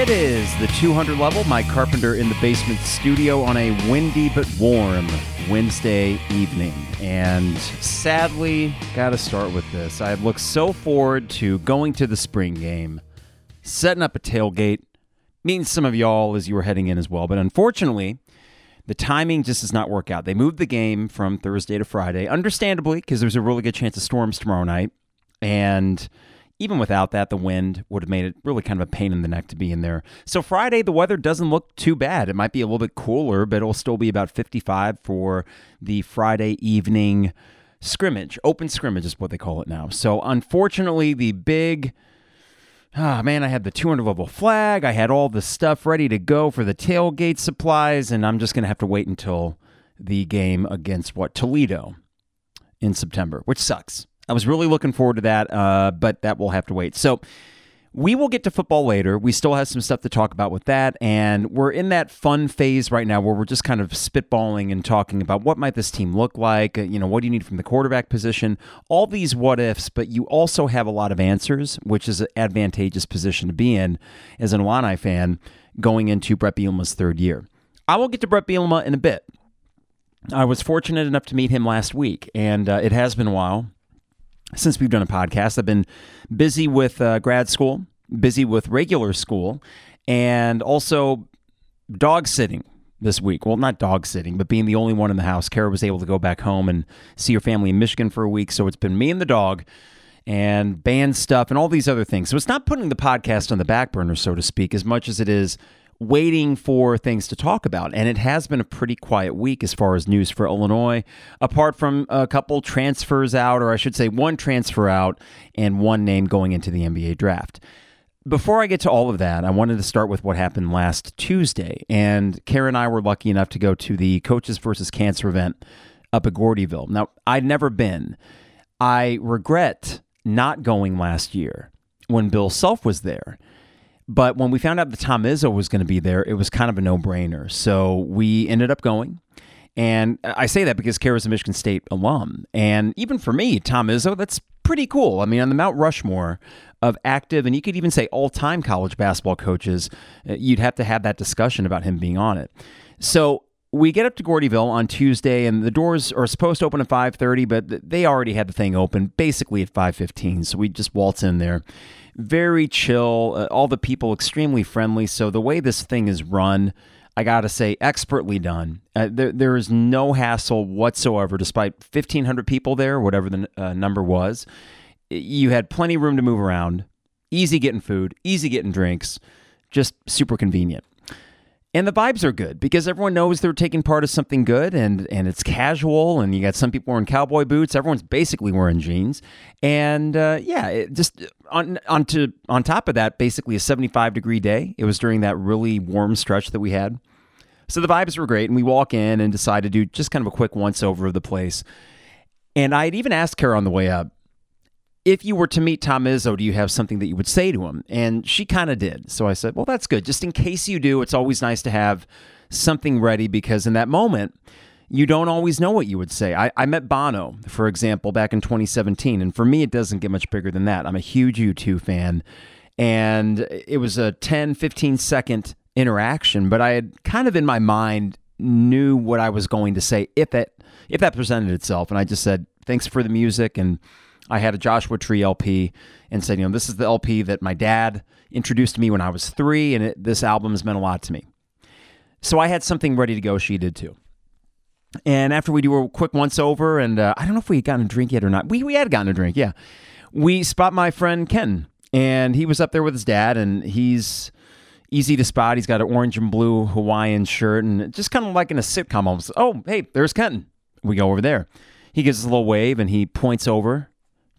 It is the 200 level, Mike Carpenter in the basement studio on a windy but warm Wednesday evening. And sadly, got to start with this. I have looked so forward to going to the spring game, setting up a tailgate, meeting some of y'all as you were heading in as well. But unfortunately, the timing just does not work out. They moved the game from Thursday to Friday, understandably, because there's a really good chance of storms tomorrow night. And even without that, the wind would have made it really kind of a pain in the neck to be in there. So Friday, the weather doesn't look too bad. It might be a little bit cooler, but it'll still be about 55 for the Friday evening scrimmage. Open scrimmage is what they call it now. So unfortunately, the big. Ah, man, I had the 200 level flag. I had all the stuff ready to go for the tailgate supplies, and I'm just going to have to wait until the game against what? Toledo in September, which sucks. I was really looking forward to that, uh, but that will have to wait. So we will get to football later. We still have some stuff to talk about with that, and we're in that fun phase right now where we're just kind of spitballing and talking about what might this team look like. Uh, you know, what do you need from the quarterback position? All these what ifs, but you also have a lot of answers, which is an advantageous position to be in as an Illini fan going into Bret Bielema's third year. I will get to Bret Bielema in a bit. I was fortunate enough to meet him last week, and uh, it has been a while since we've done a podcast. I've been busy with uh, grad school, busy with regular school, and also dog sitting this week. Well, not dog sitting, but being the only one in the house. Kara was able to go back home and see her family in Michigan for a week. So it's been me and the dog and band stuff and all these other things. So it's not putting the podcast on the back burner, so to speak, as much as it is waiting for things to talk about. And it has been a pretty quiet week as far as news for Illinois, apart from a couple transfers out, or I should say one transfer out and one name going into the NBA draft. Before I get to all of that, I wanted to start with what happened last Tuesday. And Kara and I were lucky enough to go to the Coaches versus Cancer event up at Gordyville. Now, I'd never been. I regret not going last year when Bill Self was there but when we found out that Tom Izzo was going to be there, it was kind of a no brainer. So we ended up going. And I say that because Kara's a Michigan State alum. And even for me, Tom Izzo, that's pretty cool. I mean, on the Mount Rushmore of active, and you could even say all time college basketball coaches, uh, you'd have to have that discussion about him being on it. So we get up to Gordyville on Tuesday, and the doors are supposed to open at 5:30, but they already had the thing open basically at 5:15. So we just waltz in there very chill. Uh, all the people extremely friendly. So the way this thing is run, I got to say, expertly done. Uh, there, there is no hassle whatsoever, despite 1,500 people there, whatever the uh, number was. You had plenty of room to move around, easy getting food, easy getting drinks, just super convenient and the vibes are good because everyone knows they're taking part of something good and and it's casual and you got some people wearing cowboy boots. Everyone's basically wearing jeans. And uh, yeah just on on to on top of that basically a 75 degree day. It was during that really warm stretch that we had. So the vibes were great and we walk in and decide to do just kind of a quick once over of the place. And i'd even asked her on the way up if you were to meet Tom Izzo, do you have something that you would say to him? And she kind of did. So I said, well, that's good. Just in case you do, it's always nice to have something ready because in that moment, you don't always know what you would say. I, I met Bono, for example, back in 2017. And for me, it doesn't get much bigger than that. I'm a huge U2 fan. And it was a 10, 15 second interaction, but I had kind of in my mind knew what I was going to say if that if that presented itself. And I just said, thanks for the music and I had a Joshua Tree LP and said, you know, this is the LP that my dad introduced to me when I was three, and it, this album has meant a lot to me. So I had something ready to go. She did too. And after we do a quick once over, and uh, I don't know if we had gotten a drink yet or not. We, we had gotten a drink, yeah. We spot my friend Ken, and he was up there with his dad, and he's easy to spot. He's got an orange and blue Hawaiian shirt, and just kind of like in a sitcom almost. Oh, hey, there's Ken. We go over there. He gives us a little wave, and he points over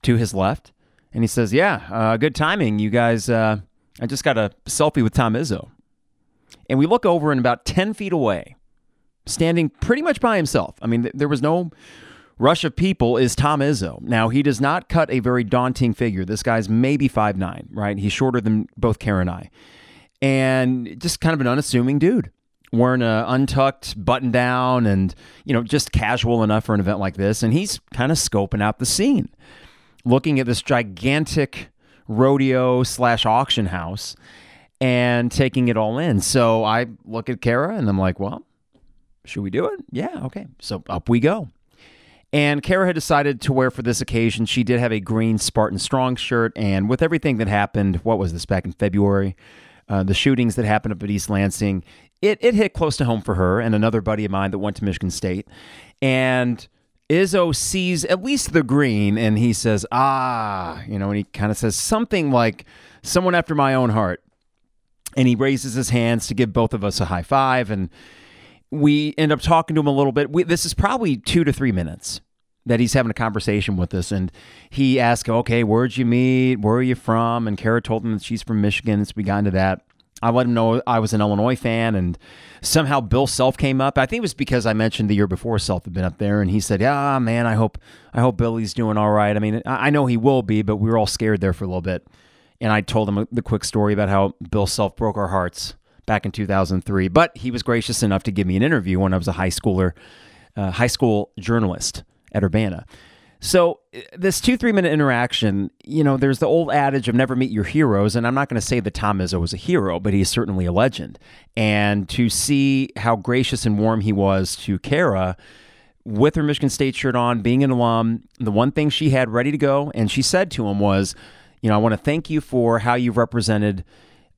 to his left, and he says, "Yeah, uh, good timing, you guys. Uh, I just got a selfie with Tom Izzo." And we look over, and about ten feet away, standing pretty much by himself. I mean, th- there was no rush of people. Is Tom Izzo? Now he does not cut a very daunting figure. This guy's maybe five nine, right? He's shorter than both Kara and I, and just kind of an unassuming dude wearing a untucked button down and you know just casual enough for an event like this and he's kind of scoping out the scene looking at this gigantic rodeo slash auction house. and taking it all in. So I look at Kara and I'm like, well, should we do it? Yeah, okay. So up we go. And Kara had decided to wear for this occasion. She did have a green Spartan Strong shirt. And with everything that happened, what was this back in February? Uh, the shootings that happened up at East Lansing, it, it hit close to home for her and another buddy of mine that went to Michigan State. And Izzo sees at least the green and he says, ah, you know, and he kind of says something like, someone after my own heart. And he raises his hands to give both of us a high five. And we end up talking to him a little bit. We, this is probably two to three minutes that he's having a conversation with us. And he asked, okay, where'd you meet? Where are you from? And Kara told him that she's from Michigan. So we got into that. I let him know I was an Illinois fan, and somehow Bill Self came up. I think it was because I mentioned the year before Self had been up there, and he said, "Yeah, man, I hope I hope Billy's doing all right. I mean, I know he will be, but we were all scared there for a little bit." And I told him the quick story about how Bill Self broke our hearts back in 2003. But he was gracious enough to give me an interview when I was a high schooler, uh, high school journalist at Urbana. So this two three minute interaction, you know, there's the old adage of never meet your heroes, and I'm not going to say that Tom Izzo was a hero, but he's certainly a legend. And to see how gracious and warm he was to Kara with her Michigan State shirt on, being an alum, the one thing she had ready to go, and she said to him was, you know, I want to thank you for how you've represented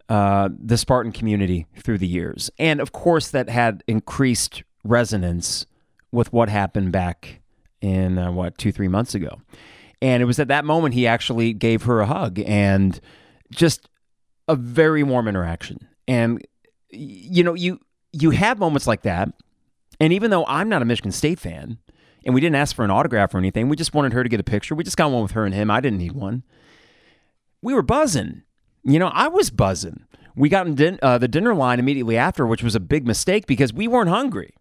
uh, the Spartan community through the years. And of course, that had increased resonance with what happened back in uh, what, two, three months ago. And it was at that moment he actually gave her a hug and just a very warm interaction. And, you know, you, you have moments like that. And even though I'm not a Michigan State fan, and we didn't ask for an autograph or anything, we just wanted her to get a picture. We just got one with her and him. I didn't need one we were buzzing. You know, I was buzzing. We got in din- uh, the dinner line immediately after, which was a big mistake because we weren't hungry.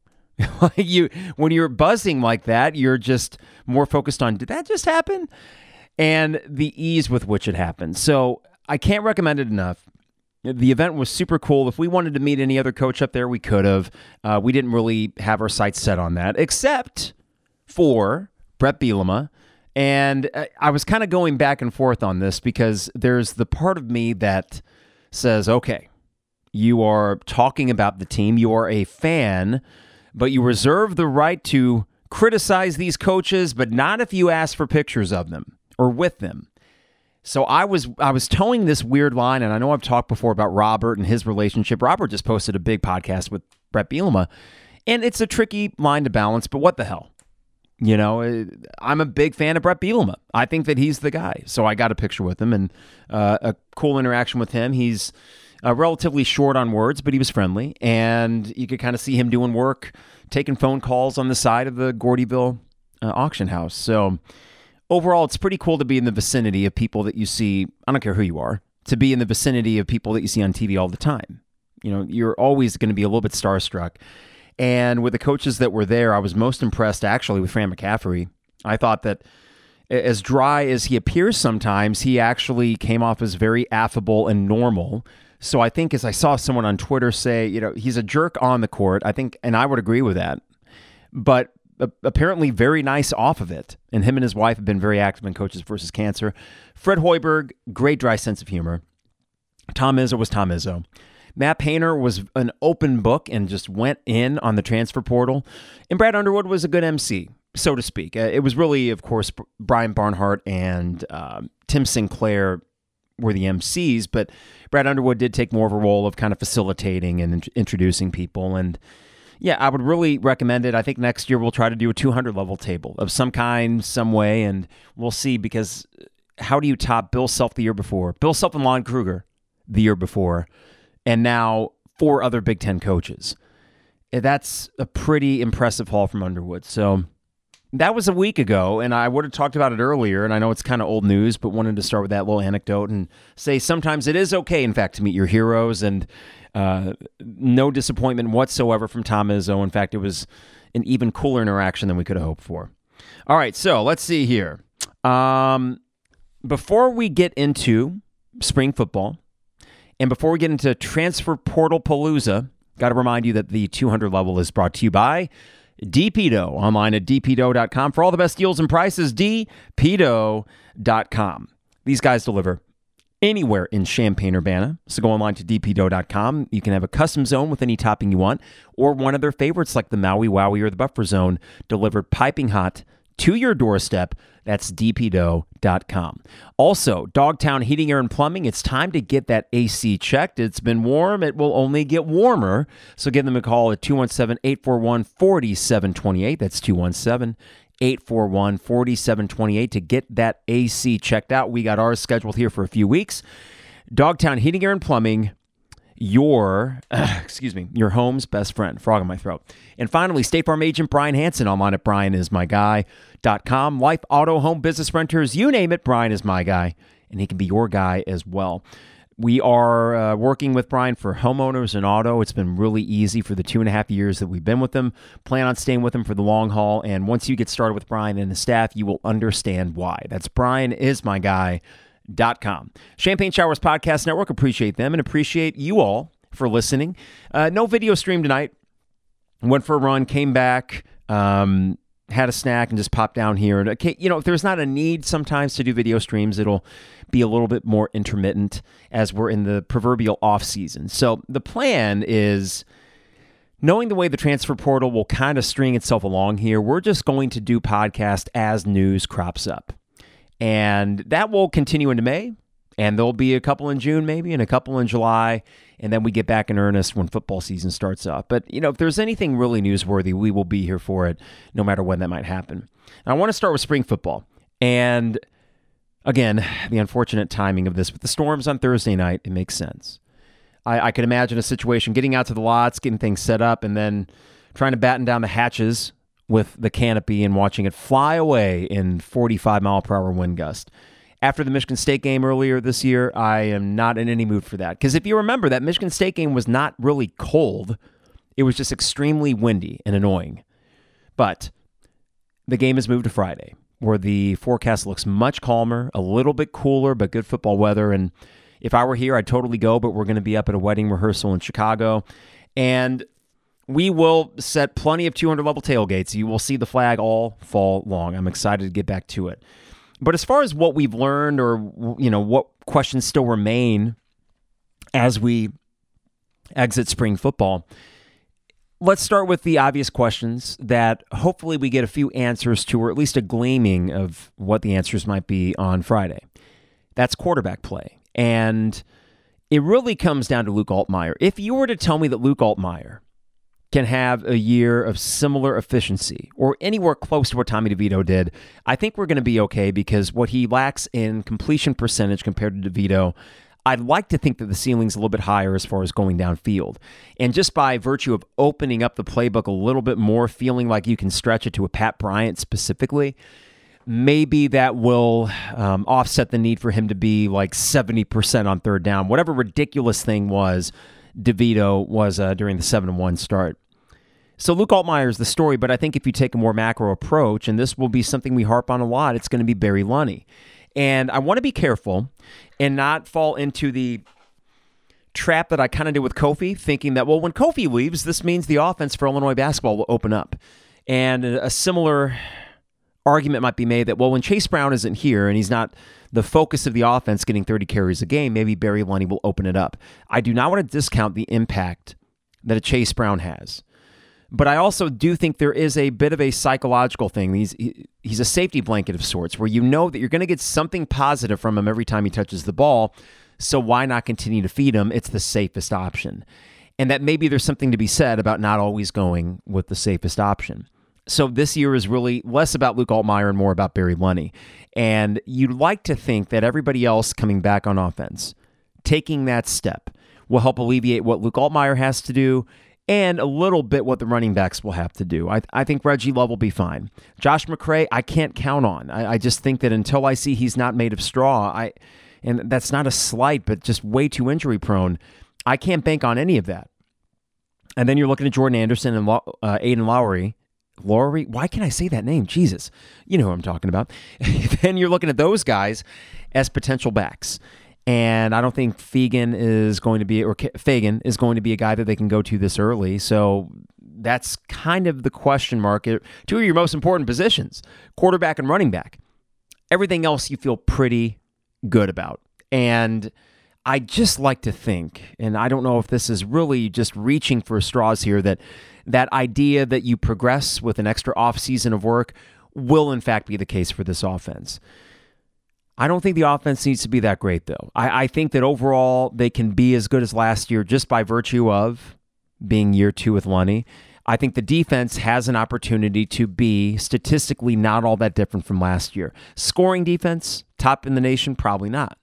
you, when you're buzzing like that, you're just more focused on did that just happen, and the ease with which it happened. So I can't recommend it enough. The event was super cool. If we wanted to meet any other coach up there, we could have. Uh, we didn't really have our sights set on that, except for Bret Bielema and uh, I was kind of going back and forth on this because there's the part of me that says, okay, you are talking about the team, you are a fan, but you reserve the right to criticize these coaches, but not if you ask for pictures of them or with them. So I was I was towing this weird line, and I know I've talked before about Robert and his relationship. Robert just posted a big podcast with Bret Bielema, and it's a tricky line to balance. But what the hell? You know, uh, I'm a big fan of Bret Bielema. I think that he's the guy. So I got a picture with him and uh, a cool interaction with him. He's uh, relatively short on words, but he was friendly. And you could kind of see him doing work, taking phone calls on the side of the Gordyville uh, auction house. So overall, it's pretty cool to be in the vicinity of people that you see. I don't care who you are, to be in the vicinity of people that you see on TV all the time. You know, you're always going to be a little bit starstruck. And with the coaches that were there, I was most impressed actually with Fran McCaffery. I thought that as dry as he appears sometimes, he actually came off as very affable and normal. So I think as I saw someone on Twitter say, you know, he's a jerk on the court, I think, and I would agree with that. But apparently very nice off of it. And him and his wife have been very active in Coaches versus Cancer. Fred Hoiberg, great dry sense of humor. Tom Izzo was Tom Izzo. Matt Painter was an open book and just went in on the transfer portal. And Brad Underwood was a good MC, so to speak. Uh, it was really, of course, Brian Barnhart and uh, Tim Sinclair were the MCs, but Brad Underwood did take more of a role of kind of facilitating and in- introducing people. And yeah, I would really recommend it. I think next year we'll try to do a 200 level table of some kind, some way, and we'll see because how do you top Bill Self the year before? Bill Self and Lon Kruger the year before and now four other Big Ten coaches. Eh, that's a pretty impressive haul from Underwood. So that was a week ago, and I would have talked about it earlier. And I know it's kind of old news, but wanted to start with that little anecdote and say sometimes it is okay, in fact, to meet your heroes. And uh, no disappointment whatsoever from Tom Izzo. In fact, it was an even cooler interaction than we could have hoped for. All right, so let's see here. Um, before we get into spring football, and before we get into transfer portal palooza, got to remind you that the 200 level is brought to you by DP Dough online at dpdough.com for all the best deals and prices. dpdough.com. These guys deliver anywhere in Champaign Urbana. So go online to dpdough.com. You can have a custom zone with any topping you want, or one of their favorites like the Maui Wowie or the Buffer Zone delivered piping hot to your doorstep. That's dpdough.com. Also, Dogtown Heating, Air, and Plumbing, it's time to get that AC checked. It's been warm, it will only get warmer. So give them a call at 217 841 4728. That's 217 841 4728 to get that AC checked out. We got ours scheduled here for a few weeks. Dogtown Heating, Air, and Plumbing your excuse me your home's best friend. Frog in my throat. And finally state farm agent brian hanson online at brianismyguy.com life auto home business renters you name it brian is my guy. And he can be your guy as well. We are uh, working with Brian for homeowners and auto. It's been really easy for the two and a half years that we've been with him. Plan on staying with him for the long haul. And once you get started with Brian and his staff, you will understand why. That's Brian is my guy com. Champagne Showers Podcast Network, appreciate them and appreciate you all for listening. Uh, no video stream tonight. Went for a run, came back, um, had a snack, and just popped down here. And okay, you know, if there's not a need sometimes to do video streams, it'll be a little bit more intermittent as we're in the proverbial off season. So the plan is knowing the way the transfer portal will kind of string itself along here, we're just going to do podcast as news crops up. And that will continue into May. And there'll be a couple in June, maybe, and a couple in July. And then we get back in earnest when football season starts up. But, you know, if there's anything really newsworthy, we will be here for it, no matter when that might happen. Now, I want to start with spring football. And again, the unfortunate timing of this but the storms on Thursday night, it makes sense. I, I could imagine a situation getting out to the lots, getting things set up, and then trying to batten down the hatches with the canopy and watching it fly away in 45 mile per hour wind gust. After the Michigan State game earlier this year, I am not in any mood for that. Because if you remember, that Michigan State game was not really cold, it was just extremely windy and annoying. But the game has moved to Friday, where the forecast looks much calmer, a little bit cooler, but good football weather. And if I were here, I'd totally go, but we're going to be up at a wedding rehearsal in Chicago. And we will set plenty of 200 level tailgates. You will see the flag all fall long. I'm excited to get back to it. But as far as what we've learned or you know what questions still remain as we exit spring football, let's start with the obvious questions that hopefully we get a few answers to or at least a gleaming of what the answers might be on Friday. That's quarterback play. And it really comes down to Luke Altmyer. If you were to tell me that Luke Altmyer can have a year of similar efficiency or anywhere close to what Tommy DeVito did, I think we're going to be okay because what he lacks in completion percentage compared to DeVito, I'd like to think that the ceiling's a little bit higher as far as going downfield. And just by virtue of opening up the playbook a little bit more, feeling like you can stretch it to a Pat Bryant specifically, maybe that will um, offset the need for him to be like 70% on third down, whatever ridiculous thing was DeVito was uh, during the 7 1 start. So Luke Altmyer is the story, but I think if you take a more macro approach, and this will be something we harp on a lot, it's going to be Barry Lunney. And I want to be careful and not fall into the trap that I kind of did with Kofi, thinking that, well, when Kofi leaves, this means the offense for Illinois basketball will open up. And a similar argument might be made that, well, when Chase Brown isn't here and he's not the focus of the offense getting 30 carries a game, maybe Barry Lunney will open it up. I do not want to discount the impact that a Chase Brown has. But I also do think there is a bit of a psychological thing. He's he's a safety blanket of sorts, where you know that you're going to get something positive from him every time he touches the ball. So why not continue to feed him? It's the safest option, and that maybe there's something to be said about not always going with the safest option. So this year is really less about Luke Altmyer and more about Barry Lunney. And you'd like to think that everybody else coming back on offense, taking that step, will help alleviate what Luke Altmyer has to do and a little bit what the running backs will have to do. I, I think Reggie Love will be fine. Josh McCray, I can't count on. I, I just think that until I see he's not made of straw, I and that's not a slight, but just way too injury prone. I can't bank on any of that. And then you're looking at Jordan Anderson and uh, Aiden Lowry. Lowry, why can I say that name? Jesus, you know who I'm talking about. then you're looking at those guys as potential backs. And I don't think Fegan is going to be, or Fagan is going to be a guy that they can go to this early. So that's kind of the question mark. Two of your most important positions, quarterback and running back. Everything else you feel pretty good about. And I just like to think, and I don't know if this is really just reaching for straws here, that that idea that you progress with an extra offseason of work will in fact be the case for this offense. I don't think the offense needs to be that great, though. I, I, think that overall they can be as good as last year just by virtue of being year two with Lunney. I think the defense has an opportunity to be statistically not all that different from last year. Scoring defense, top in the nation, probably not.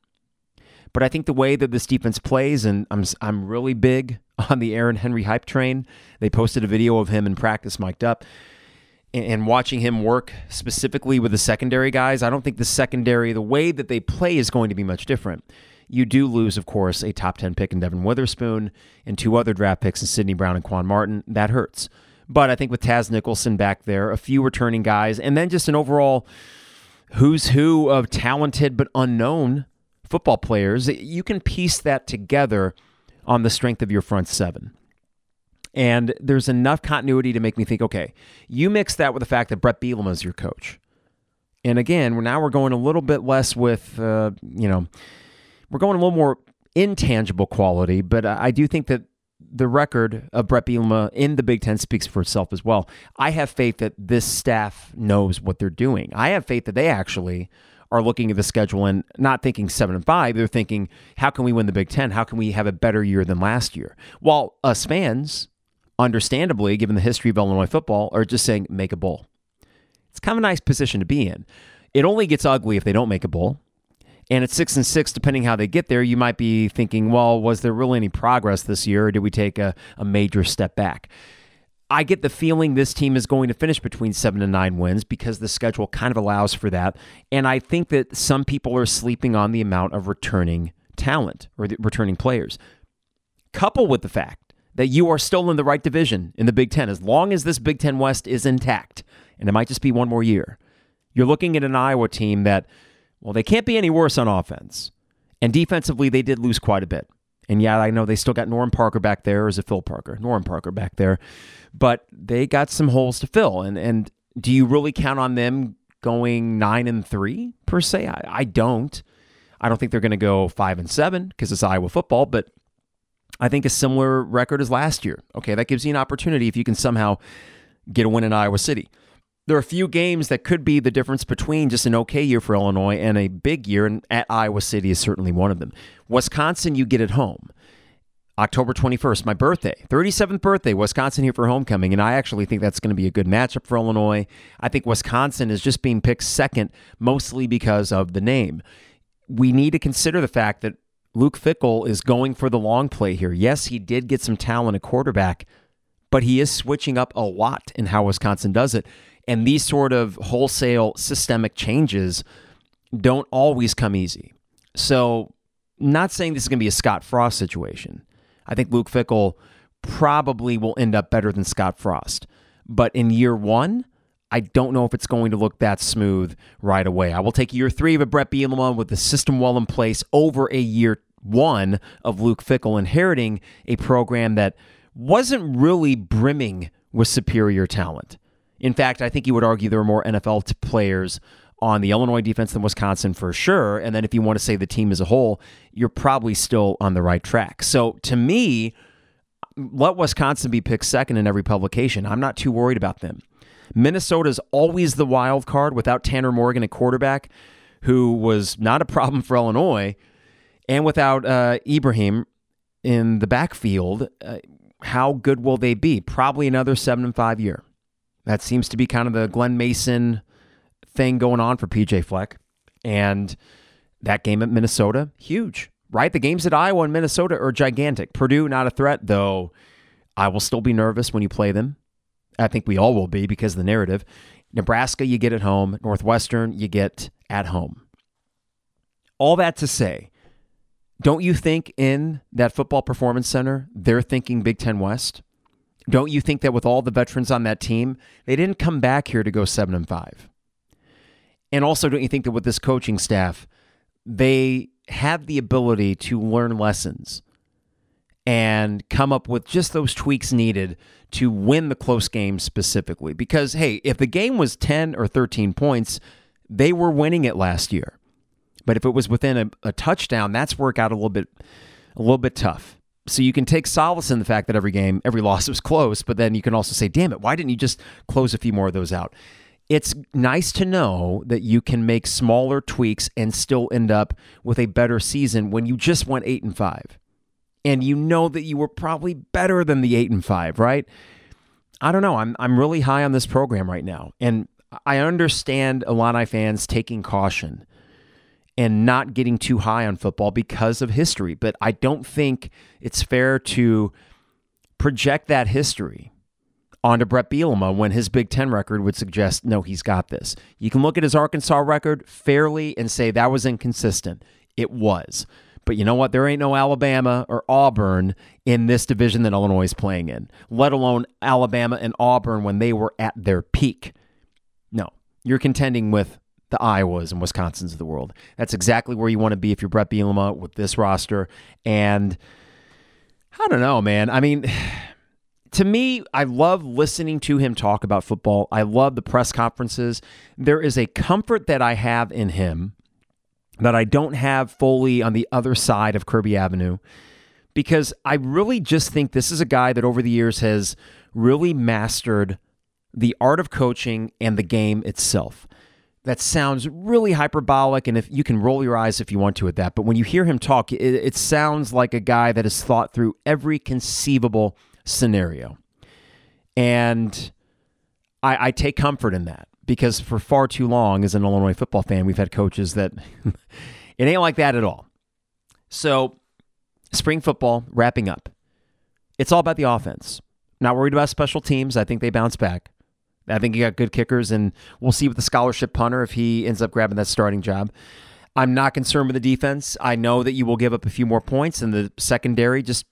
But I think the way that this defense plays, and I'm I'm really big on the Aaron Henry hype train. They posted a video of him in practice, mic'd up, and watching him work specifically with the secondary guys. I don't think the secondary, the way that they play, is going to be much different. You do lose, of course, a top 10 pick in Devon Witherspoon and two other draft picks in Sidney Brown and Quan Martin. That hurts. But I think with Taz Nicholson back there, a few returning guys, and then just an overall who's who of talented but unknown football players, you can piece that together on the strength of your front seven. And there's enough continuity to make me think, okay, you mix that with the fact that Bret Bielema is your coach. And again, we're now we're going a little bit less with, uh, you know, we're going a little more intangible quality, but I do think that the record of Bret Bielema in the Big Ten speaks for itself as well. I have faith that this staff knows what they're doing. I have faith that they actually are looking at the schedule and not thinking seven and five. They're thinking, how can we win the Big Ten? How can we have a better year than last year? While us fans, understandably, given the history of Illinois football, are just saying, make a bowl. It's kind of a nice position to be in. It only gets ugly if they don't make a bowl. And at six and six, depending how they get there, you might be thinking, well, was there really any progress this year, or did we take a, a major step back? I get the feeling this team is going to finish between seven and nine wins because the schedule kind of allows for that. And I think that some people are sleeping on the amount of returning talent or returning players. Couple with the fact that you are still in the right division in the Big Ten, as long as this Big Ten West is intact, and it might just be one more year, you're looking at an Iowa team that well, they can't be any worse on offense. And defensively, they did lose quite a bit. And yeah, I know they still got Norm Parker back there, or is it Phil Parker? Norm Parker back there. But they got some holes to fill. And and do you really count on them going nine and three per se? I, I don't. I don't think they're going to go five and seven because it's Iowa football, but I think a similar record as last year. Okay, that gives you an opportunity if you can somehow get a win in Iowa City there are a few games that could be the difference between just an okay year for Illinois and a big year, and at Iowa City is certainly one of them. Wisconsin, you get at home. October 21st, my birthday, 37th birthday, Wisconsin here for homecoming. And I actually think that's going to be a good matchup for Illinois. I think Wisconsin is just being picked second, mostly because of the name. We need to consider the fact that Luke Fickell is going for the long play here. Yes, he did get some talent at quarterback, but he is switching up a lot in how Wisconsin does it. And these sort of wholesale systemic changes don't always come easy. So, not saying this is going to be a Scott Frost situation. I think Luke Fickell probably will end up better than Scott Frost. But in year one, I don't know if it's going to look that smooth right away. I will take year three of a Bret Bielema with the system well in place over a year one of Luke Fickell inheriting a program that wasn't really brimming with superior talent. In fact, I think you would argue there are more NFL players on the Illinois defense than Wisconsin for sure. And then if you want to say the team as a whole, you're probably still on the right track. So to me, let Wisconsin be picked second in every publication. I'm not too worried about them. Minnesota's always the wild card without Tanner Morgan, a quarterback who was not a problem for Illinois, and without uh, Ibrahim in the backfield. Uh, how good will they be? Probably another seven and five year. That seems to be kind of the Glen Mason thing going on for PJ Fleck. And that game at Minnesota, huge, right? The games at Iowa and Minnesota are gigantic. Purdue, not a threat, though I will still be nervous when you play them. I think we all will be because of the narrative. Nebraska, you get at home. Northwestern, you get at home. All that to say, don't you think in that football performance center, they're thinking Big Ten West? Don't you think that with all the veterans on that team, they didn't come back here to go 7 and 5? And also don't you think that with this coaching staff, they have the ability to learn lessons and come up with just those tweaks needed to win the close game specifically. Because, hey, if the game was 10 or 13 points, they were winning it last year. But if it was within a, a touchdown, that's where it got a little bit a little bit tough. So you can take solace in the fact that every game, every loss was close, but then you can also say, damn it, why didn't you just close a few more of those out? It's nice to know that you can make smaller tweaks and still end up with a better season when you just went eight and five. And you know that you were probably better than the eight and five, right? I don't know. I'm I'm really high on this program right now. And I understand Illini fans taking caution and not getting too high on football because of history. But I don't think it's fair to project that history onto Bret Bielema when his Big Ten record would suggest, no, he's got this. You can look at his Arkansas record fairly and say that was inconsistent. It was. But you know what? There ain't no Alabama or Auburn in this division that Illinois is playing in, let alone Alabama and Auburn when they were at their peak. No, you're contending with the Iowas and Wisconsins of the world. That's exactly where you want to be if you're Bret Bielema with this roster. And I don't know, man. I mean, to me, I love listening to him talk about football. I love the press conferences. There is a comfort that I have in him that I don't have fully on the other side of Kirby Avenue because I really just think this is a guy that over the years has really mastered the art of coaching and the game itself. That sounds really hyperbolic and if you can roll your eyes if you want to at that but when you hear him talk it, it sounds like a guy that has thought through every conceivable scenario. And I, I take comfort in that because for far too long as an illinois football fan we've had coaches that it ain't like that at all. So spring football wrapping up. It's all about the offense. Not worried about special teams. I think they bounce back. I think you got good kickers, and we'll see with the scholarship punter if he ends up grabbing that starting job. I'm not concerned with the defense. I know that you will give up a few more points, and the secondary, just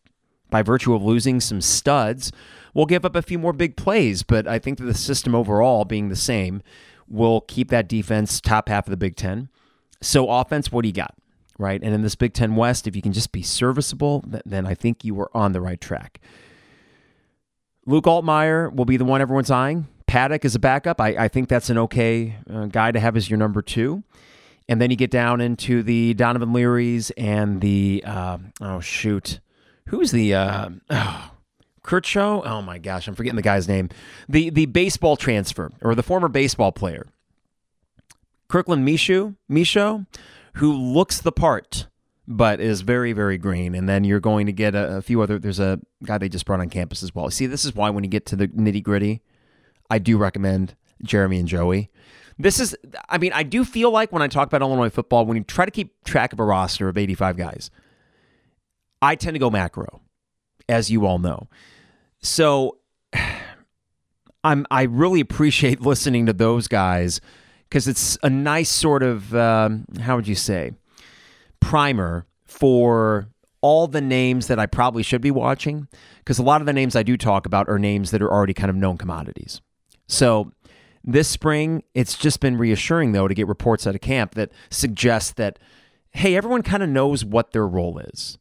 by virtue of losing some studs, will give up a few more big plays. But I think that the system overall being the same will keep that defense top half of the Big Ten. So, offense, what do you got? Right. And in this Big Ten West, if you can just be serviceable, then I think you are on the right track. Luke Altmyer will be the one everyone's eyeing. Paddock is a backup. I, I think that's an okay uh, guy to have as your number two. And then you get down into the Donovan Learys and the, uh, oh, shoot. Who's the, uh, oh, Kurtzow? Oh my gosh, I'm forgetting the guy's name. The the baseball transfer or the former baseball player. Kirkland Mishu, Misho, who looks the part but is very very green and then you're going to get a, a few other there's a guy they just brought on campus as well see this is why when you get to the nitty gritty I do recommend Jeremy and Joey. This is, I mean, I do feel like when I talk about Illinois football, when you try to keep track of a roster of 85 guys, I tend to go macro, as you all know. So I'm, I really appreciate listening to those guys because it's a nice sort of, um, how would you say, primer for all the names that I probably should be watching because a lot of the names I do talk about are names that are already kind of known commodities. So this spring, it's just been reassuring, though, to get reports out of camp that suggest that, hey, everyone kind of knows what their role is.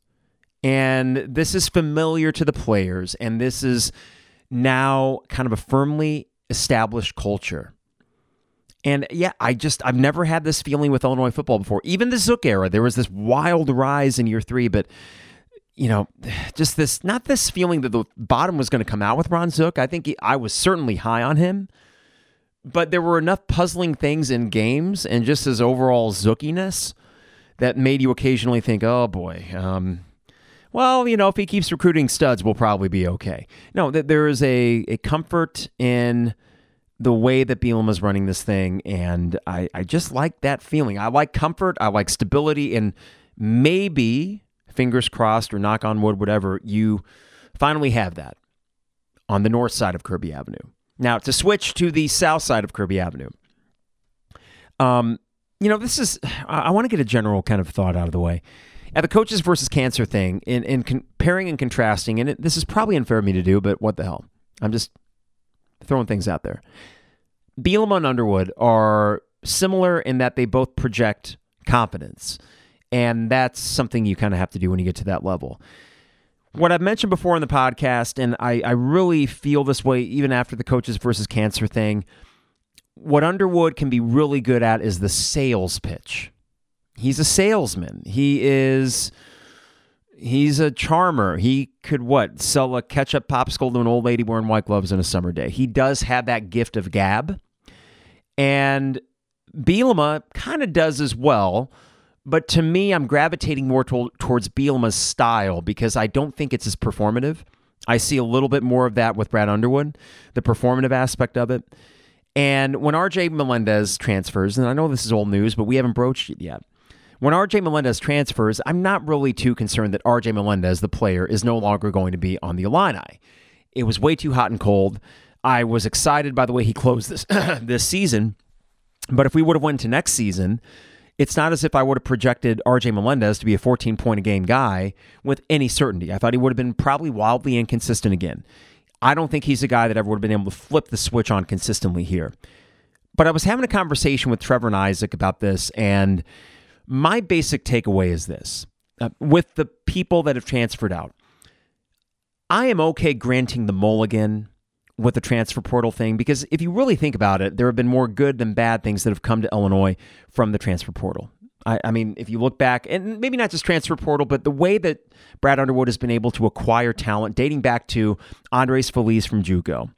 And this is familiar to the players, and this is now kind of a firmly established culture. And yeah, I just, I've never had this feeling with Illinois football before. Even the Zook era, there was this wild rise in year three, but you know, just this not this feeling that the bottom was going to come out with Ron Zook. I think he, I was certainly high on him, but there were enough puzzling things in games and just his overall Zookiness that made you occasionally think, "Oh boy, um, well, you know, if he keeps recruiting studs, we'll probably be okay." No, that there is a a comfort in the way that Bielema is running this thing, and I I just like that feeling. I like comfort. I like stability, and maybe fingers crossed or knock on wood, whatever, you finally have that on the north side of Kirby Avenue. Now, to switch to the south side of Kirby Avenue, um, you know, this is, I, I want to get a general kind of thought out of the way. At the coaches versus cancer thing, in, in comparing and contrasting, and it, this is probably unfair of me to do, but what the hell? I'm just throwing things out there. Bielema and Underwood are similar in that they both project confidence. And that's something you kind of have to do when you get to that level. What I've mentioned before in the podcast, and I, I really feel this way even after the coaches versus cancer thing, what Underwood can be really good at is the sales pitch. He's a salesman. He is he's a charmer. He could what sell a ketchup popsicle to an old lady wearing white gloves on a summer day. He does have that gift of gab, and Bielema kind of does as well. But to me, I'm gravitating more to- towards Bielema's style because I don't think it's as performative. I see a little bit more of that with Brad Underwood, the performative aspect of it. And when RJ Melendez transfers, and I know this is old news, but we haven't broached it yet. When RJ Melendez transfers, I'm not really too concerned that RJ Melendez, the player, is no longer going to be on the Illini. It was way too hot and cold. I was excited by the way he closed this this season, but if we would have went to next season, it's not as if I would have projected RJ Melendez to be a 14 point a game guy with any certainty. I thought he would have been probably wildly inconsistent again. I don't think he's a guy that ever would have been able to flip the switch on consistently here. But I was having a conversation with Trevor and Isaac about this, and my basic takeaway is this uh, with the people that have transferred out, I am okay granting the mulligan with the transfer portal thing because if you really think about it, there have been more good than bad things that have come to Illinois from the transfer portal. I, I, mean, if you look back, and maybe not just transfer portal, but the way that Brad Underwood has been able to acquire talent, dating back to Andres Feliz from JUCO,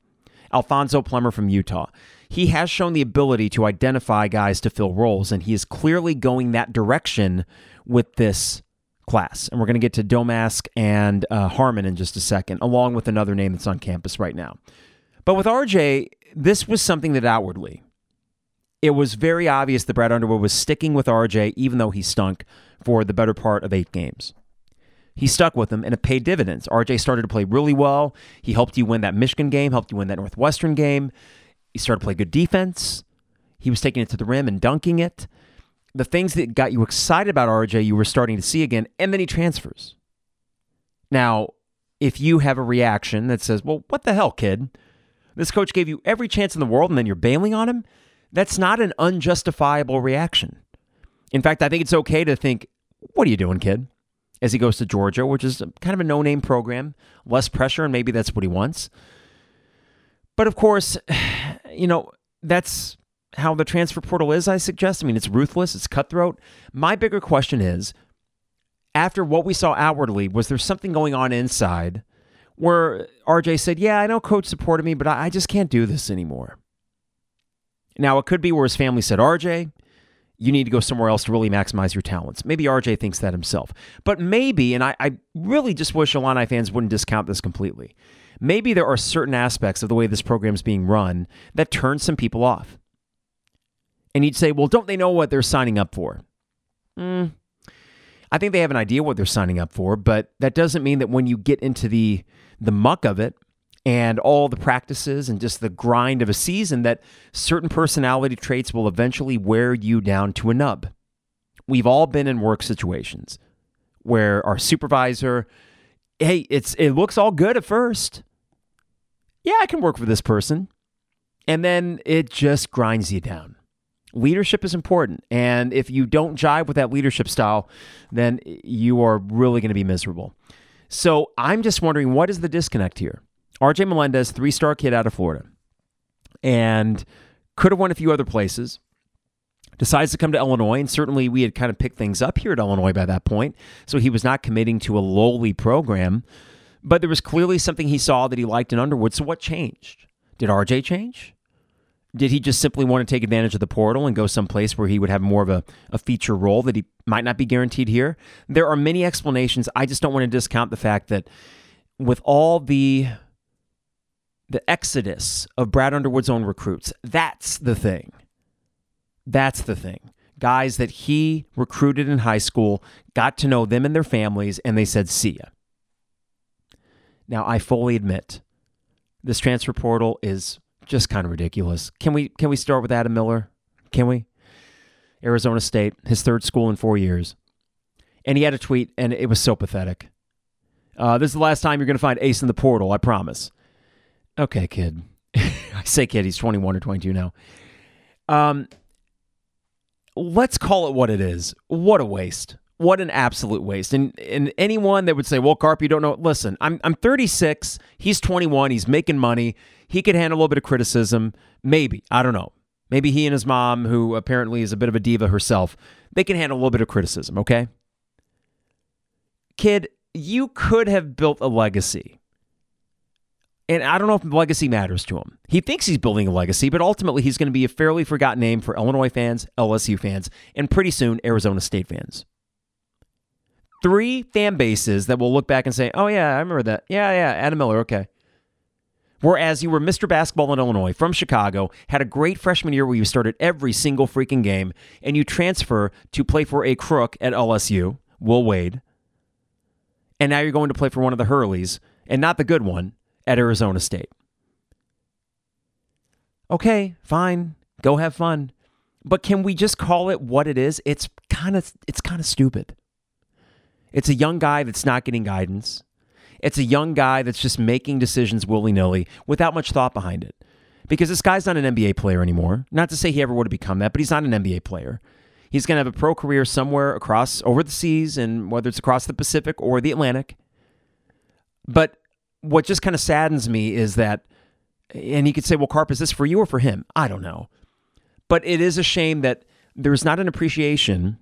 Alfonso Plummer from Utah, he has shown the ability to identify guys to fill roles, and he is clearly going that direction with this class. And we're going to get to Domask and uh, Harmon in just a second, along with another name that's on campus right now. But with RJ, this was something that outwardly, it was very obvious that Brad Underwood was sticking with RJ, even though he stunk for the better part of eight games. He stuck with him and it paid dividends. RJ started to play really well. He helped you win that Michigan game, helped you win that Northwestern game. He started to play good defense. He was taking it to the rim and dunking it. The things that got you excited about RJ, you were starting to see again, and then he transfers. Now, if you have a reaction that says, well, what the hell, kid? This coach gave you every chance in the world and then you're bailing on him, that's not an unjustifiable reaction. In fact, I think it's okay to think, what are you doing, kid? As he goes to Georgia, which is kind of a no name program, less pressure, and maybe that's what he wants. But of course, you know, that's how the transfer portal is, I suggest. I mean, it's ruthless, it's cutthroat. My bigger question is after what we saw outwardly, was there something going on inside where RJ said, Yeah, I know coach supported me, but I just can't do this anymore? Now, it could be where his family said, RJ, you need to go somewhere else to really maximize your talents. Maybe RJ thinks that himself. But maybe, and I, I really just wish Illini fans wouldn't discount this completely maybe there are certain aspects of the way this program is being run that turn some people off. And you'd say, well, don't they know what they're signing up for? Mm, I think they have an idea what they're signing up for, but that doesn't mean that when you get into the the muck of it and all the practices and just the grind of a season that certain personality traits will eventually wear you down to a nub. We've all been in work situations where our supervisor, hey, it's it looks all good at first yeah, I can work for this person. And then it just grinds you down. Leadership is important. And if you don't jive with that leadership style, then you are really going to be miserable. So I'm just wondering what is the disconnect here? RJ Melendez, three star kid out of Florida, and could have won a few other places. Decides to come to Illinois, and certainly we had kind of picked things up here at Illinois by that point. So he was not committing to a lowly program. But there was clearly something he saw that he liked in Underwood. So what changed? Did RJ change? Did he just simply want to take advantage of the portal and go someplace where he would have more of a, a feature role that he might not be guaranteed here? There are many explanations. I just don't want to discount the fact that with all the the exodus of Brad Underwood's own recruits, that's the thing. That's the thing. Guys that he recruited in high school, got to know them and their families, and they said, see ya. Now, I fully admit this transfer portal is just kind of ridiculous. Can we can we start with Adam Miller? Can we? Arizona State, his third school in four years. And he had a tweet, and it was so pathetic. Uh, this is the last time you're going to find Ace in the portal, I promise. Okay, kid. I say kid, he's 21 or 22 now. Um, let's call it what it is. What a waste what an absolute waste. And and anyone that would say, "Well, Carp, you don't know," listen, I'm I'm 36. He's 21. He's making money. He could handle a little bit of criticism, maybe. I don't know. Maybe he and his mom, who apparently is a bit of a diva herself, they can handle a little bit of criticism, okay? Kid, you could have built a legacy. And I don't know if legacy matters to him. He thinks he's building a legacy, but ultimately he's going to be a fairly forgotten name for Illinois fans, LSU fans, and pretty soon Arizona State fans. Three fan bases that will look back and say, oh, yeah, I remember that. Yeah, yeah, Adam Miller, okay. Whereas you were Mr. Basketball in Illinois from Chicago, had a great freshman year where you started every single freaking game, and you transfer to play for a crook at LSU, Will Wade. And now you're going to play for one of the Hurleys, and not the good one, at Arizona State. Okay, fine. Go have fun. But can we just call it what it is? It's kind of it's kind of stupid. It's a young guy that's not getting guidance. It's a young guy that's just making decisions willy nilly without much thought behind it. Because this guy's not an NBA player anymore. Not to say he ever would have become that, but he's not an NBA player. He's going to have a pro career somewhere across over the seas, and whether it's across the Pacific or the Atlantic. But what just kind of saddens me is that, and you could say, well, Carp, is this for you or for him? I don't know. But it is a shame that there's not an appreciation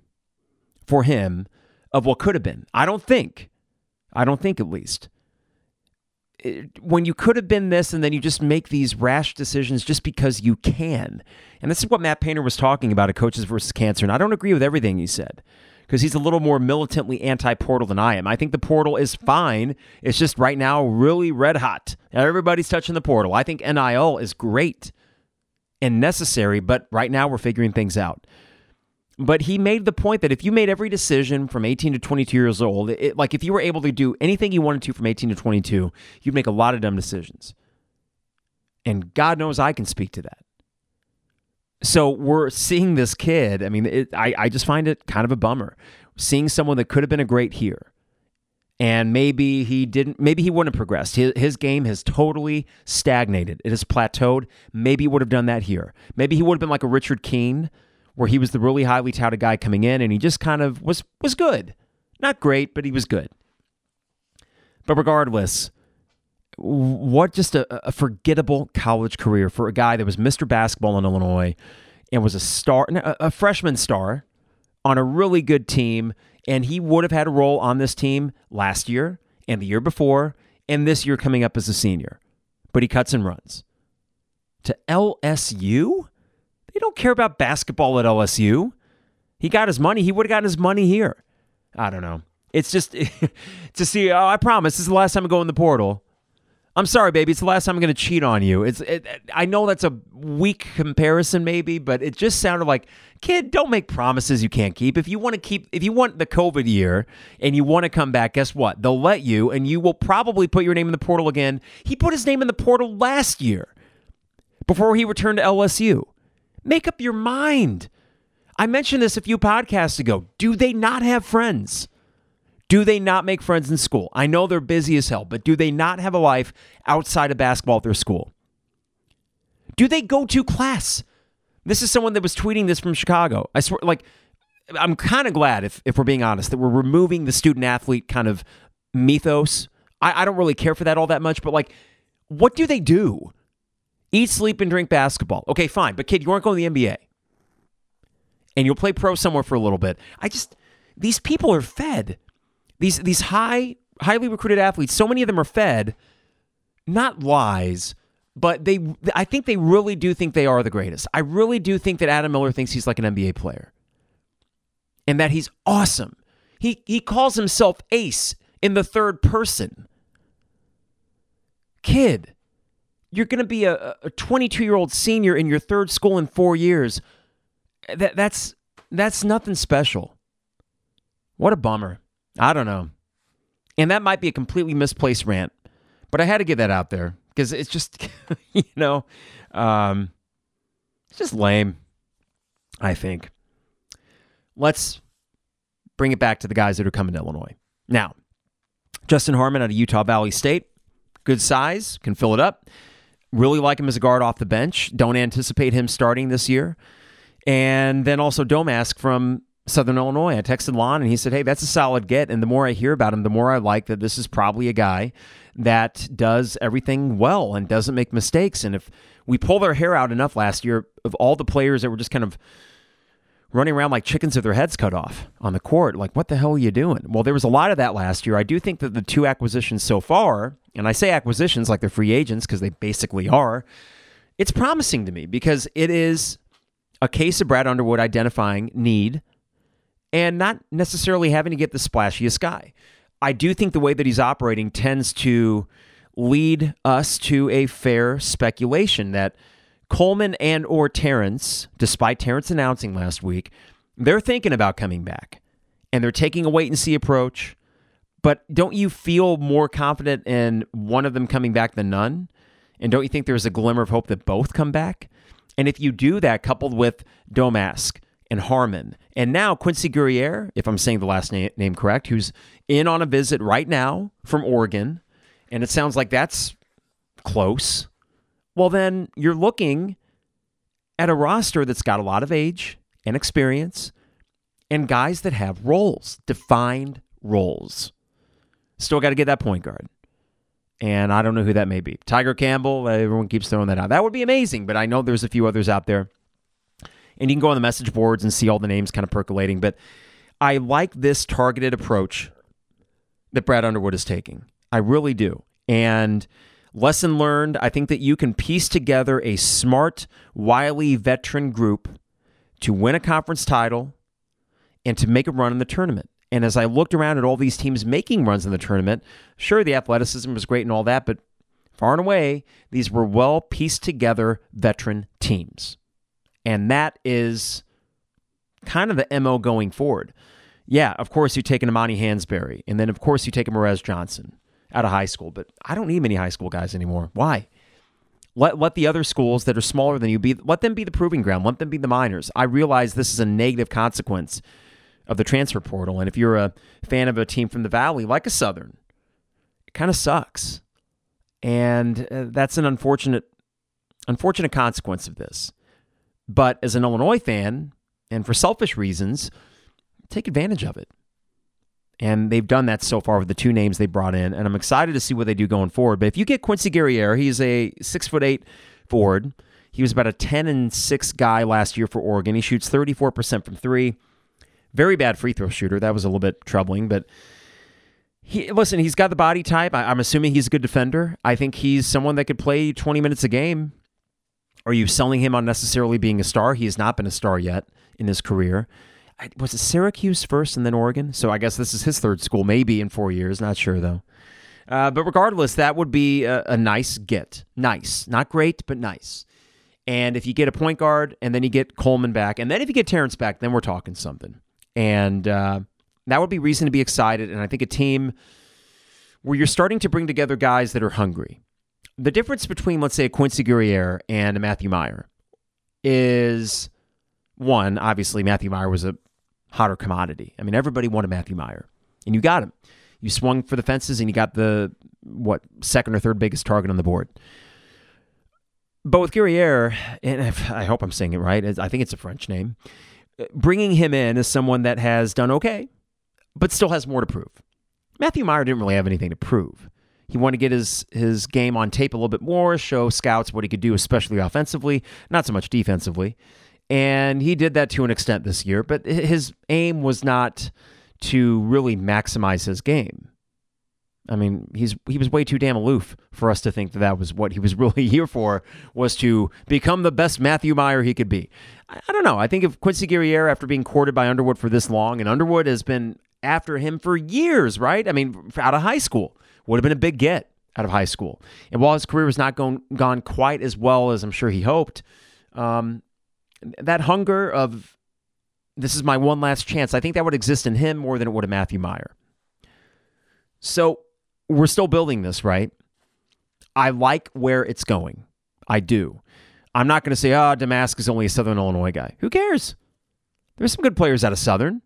for him of what could have been. I don't think I don't think, at least. When you could have been this and then you just make these rash decisions just because you can. And this is what Matt Painter was talking about at Coaches versus Cancer. And I don't agree with everything he said because he's a little more militantly anti portal than I am. I think the portal is fine. It's just right now really red hot. Everybody's touching the portal. I think NIL is great and necessary, but right now we're figuring things out. But he made the point that if you made every decision from 18 to 22 years old, it, like if you were able to do anything you wanted to from 18 to 22, you'd make a lot of dumb decisions. And God knows I can speak to that. So we're seeing this kid. I mean, it, I, I just find it kind of a bummer. Seeing someone that could have been a great here. And maybe he didn't, maybe he wouldn't have progressed. His, his game has totally stagnated. It has plateaued. Maybe he would have done that here. Maybe he would have been like a Richard Keene where he was the really highly touted guy coming in and he just kind of was was good. Not great, but he was good. But regardless, what just a, a forgettable college career for a guy that was Mr. Basketball in Illinois and was a star, a, a freshman star on a really good team. And he would have had a role on this team last year and the year before and this year coming up as a senior. But he cuts and runs to LSU? They don't care about basketball at LSU. He got his money. He would have gotten his money here. I don't know. It's just to see. Oh, I promise. This is the last time I go in the portal. I'm sorry, baby. It's the last time I'm going to cheat on you. It's. It, I know that's a weak comparison, maybe, but it just sounded like, kid, don't make promises you can't keep. If you want to keep, if you want the COVID year and you want to come back, guess what? They'll let you, and you will probably put your name in the portal again. He put his name in the portal last year before he returned to LSU. Make up your mind. I mentioned this a few podcasts ago. Do they not have friends? Do they not make friends in school? I know they're busy as hell, but do they not have a life outside of basketball at their school? Do they go to class? This is someone that was tweeting this from Chicago. I swear, like, I'm kind of glad, if, if we're being honest, that we're removing the student athlete kind of mythos. I, I don't really care for that all that much, but like, what do they do? Eat, sleep, and drink basketball. Okay, fine. But kid, you aren't going to the NBA. And you'll play pro somewhere for a little bit. I just these people are fed. These these high highly recruited athletes, so many of them are fed not lies, but they I think they really do think they are the greatest. I really do think that Adam Miller thinks he's like an NBA player. And that he's awesome. He he calls himself ace in the third person. Kid, you're going to be a a 22 year old senior in your third school in four years. That, that's that's nothing special. What a bummer. I don't know. And that might be a completely misplaced rant, but I had to get that out there because it's just, you know, um, it's just lame, I think. Let's bring it back to the guys that are coming to Illinois. Now, Justin Harmon out of Utah Valley State, good size, can fill it up. Really like him as a guard off the bench. Don't anticipate him starting this year. And then also Domask from Southern Illinois. I texted Lon and he said, Hey, that's a solid get. And the more I hear about him, the more I like that this is probably a guy that does everything well and doesn't make mistakes. And if we pull their hair out enough last year of all the players that were just kind of running around like chickens with their heads cut off on the court. Like, what the hell are you doing? Well, there was a lot of that last year. I do think that the two acquisitions so far, and I say acquisitions like they're free agents because they basically are, it's promising to me because it is a case of Brad Underwood identifying need and not necessarily having to get the splashiest guy. I do think the way that he's operating tends to lead us to a fair speculation that Coleman and or Terrence, despite Terrence announcing last week, they're thinking about coming back and they're taking a wait and see approach. But don't you feel more confident in one of them coming back than none? And don't you think there's a glimmer of hope that both come back? And if you do that, coupled with Domask and Harmon, and now Quincy Guerrier, if I'm saying the last name correct, who's in on a visit right now from Oregon, and it sounds like that's close well, then you're looking at a roster that's got a lot of age and experience and guys that have roles, defined roles. Still got to get that point guard. And I don't know who that may be. Tiger Campbell, uh, everyone keeps throwing that out. That would be amazing, but I know there's a few others out there. And you can go on the message boards and see all the names kind of percolating. But I like this targeted approach that Brad Underwood is taking. I really do. And Lesson learned I think that you can piece together a smart, wily veteran group to win a conference title and to make a run in the tournament. And as I looked around at all these teams making runs in the tournament, sure, the athleticism was great and all that, but far and away, these were well pieced together veteran teams. And that is kind of the MO going forward. Yeah, of course, you take an Amani Hansberry, and then, of course, you take a Morez Johnson out of high school, but I don't need many high school guys anymore. Why? Let, let the other schools that are smaller than you be let them be the proving ground. Let them be the minors. I realize this is a negative consequence of the transfer portal, and if you're a fan of a team from the Valley like a Southern, it kind of sucks, and uh, that's an unfortunate unfortunate consequence of this. But as an Illinois fan, and for selfish reasons, take advantage of it. And they've done that so far with the two names they brought in, and I'm excited to see what they do going forward. But if you get Quincy Guerrier, he's a six foot eight forward. He was about a 10 and 6 guy last year for Oregon. He shoots 34% from three. Very bad free throw shooter. That was a little bit troubling, but he listen, he's got the body type. I, am assuming he's a good defender. I think he's someone that could play 20 minutes a game. Are you selling him on necessarily being a star? He has not been a star yet in his career was it Syracuse first and then Oregon? So I guess this is his third school, maybe in four years. Not sure though. Uh, but regardless, that would be a, a, nice get. Nice, not great, but nice. And if you get a point guard, and then you get Coleman back, and then if you get Terrence back, then we're talking something. And uh, that would be reason to be excited. And I think a team where you're starting to bring together guys that are hungry. The difference between, let's say, a Quincy Guerrier and a Matthew Meyer is one, obviously, Matthew Meyer was a hotter commodity. I mean, everybody wanted Matthew Meyer, and you got him. You swung for the fences, and you got the what second or third biggest target on the board. But with Guerrier, and I hope I'm saying it right, I think it's a French name. Bringing him in as someone that has done okay, but still has more to prove. Matthew Meyer didn't really have anything to prove. He wanted to get his his game on tape a little bit more, show scouts what he could do, especially offensively, not so much defensively. And he did that to an extent this year, but his aim was not to really maximize his game. I mean, he's he was way too damn aloof for us to think that that was what he was really here for was to become the best Matthew Meyer he could be. I, I don't know. I think if Quincy Guerrier, after being courted by Underwood for this long, and Underwood has been after him for years, right? I mean, out of high school, would have been a big get out of high school. And while his career has not gone gone quite as well as I'm sure he hoped, um, that hunger of this is my one last chance, I think that would exist in him more than it would in Matthew Meyer. So we're still building this, right? I like where it's going. I do. I'm not going to say, ah, oh, Domask is only a Southern Illinois guy. Who cares? There's some good players out of Southern.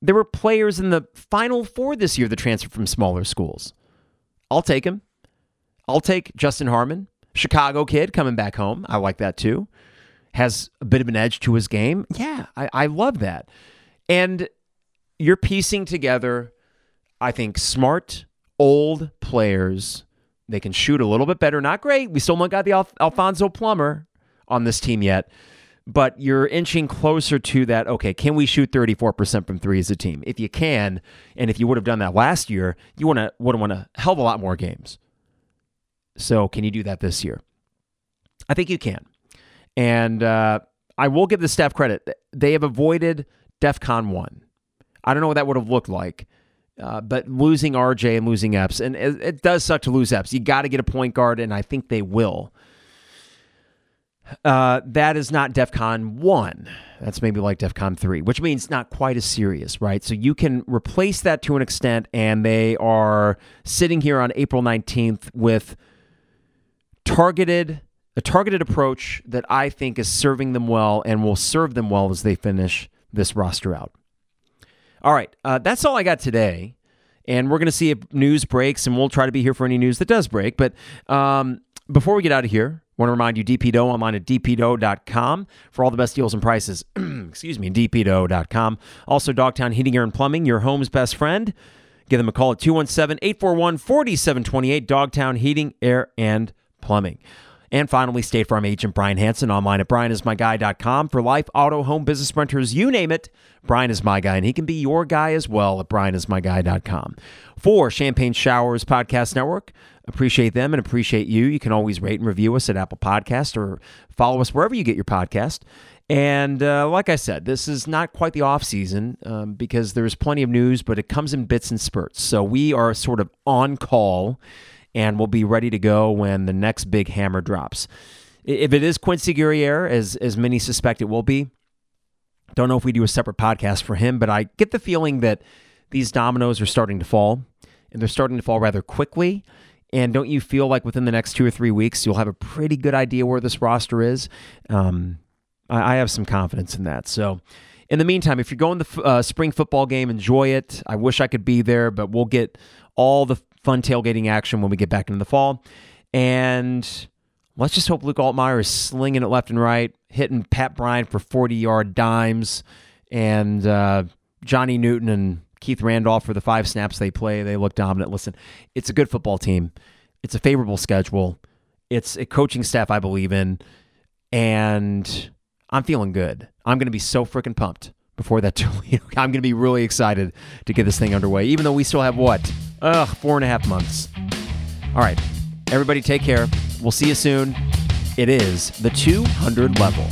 There were players in the Final Four this year that transferred from smaller schools. I'll take him. I'll take Justin Harmon, Chicago kid coming back home. I like that too has a bit of an edge to his game. Yeah, I, I love that. And you're piecing together, I think, smart, old players. They can shoot a little bit better. Not great. We still haven't got the Al- Alfonso Plummer on this team yet, but you're inching closer to that. Okay, can we shoot 34% from three as a team? If you can, and if you would have done that last year, you want to would have won a hell of a lot more games. So, can you do that this year? I think you can. And uh, I will give the staff credit. They have avoided DEFCON 1. I don't know what that would have looked like. Uh, but losing RJ and losing Epps, and it, it does suck to lose Epps. You got to get a point guard, and I think they will. Uh, that is not DEFCON 1. That's maybe like DEFCON 3, which means not quite as serious, right? So you can replace that to an extent, and they are sitting here on April 19th with targeted a targeted approach that I think is serving them well and will serve them well as they finish this roster out. All right, uh, that's all I got today. And we're going to see if news breaks, and we'll try to be here for any news that does break. But um, before we get out of here, I want to remind you DP Dough online at dpdough.com for all the best deals and prices. Excuse me, dpdough.com. Also, Dogtown Heating, Air, and Plumbing, your home's best friend. Give them a call at 217 841 4728. Dogtown Heating, Air, and Plumbing. And finally, State Farm agent Brian Hanson online at brianismyguy.com for life, auto, home, business renters, you name it. Brian is my guy, and he can be your guy as well at brianismyguy.com. For Champagne Showers Podcast Network, appreciate them and appreciate you. You can always rate and review us at Apple Podcast or follow us wherever you get your podcast. And uh, like I said, this is not quite the off season um, because there's plenty of news, but it comes in bits and spurts. So we are sort of on call and we'll be ready to go when the next big hammer drops. If it is Quincy Guerrier, as as many suspect it will be, don't know if we do a separate podcast for him, but I get the feeling that these dominoes are starting to fall, and they're starting to fall rather quickly. And don't you feel like within the next two or three weeks you'll have a pretty good idea where this roster is? Um, I, I, have some confidence in that. So. In the meantime, if you're going to the uh, spring football game, enjoy it. I wish I could be there, but we'll get all the fun tailgating action when we get back into the fall. And let's just hope Luke Altmyer is slinging it left and right, hitting Pat Bryant for 40 yard dimes, and uh, Johnny Newton and Keith Randolph for the five snaps they play. They look dominant. Listen, it's a good football team, it's a favorable schedule, it's a coaching staff I believe in, and I'm feeling good. I'm going to be so freaking pumped before that. I'm going to be really excited to get this thing underway, even though we still have what? Ugh, four and a half months. All right. Everybody take care. We'll see you soon. It is the 200 level.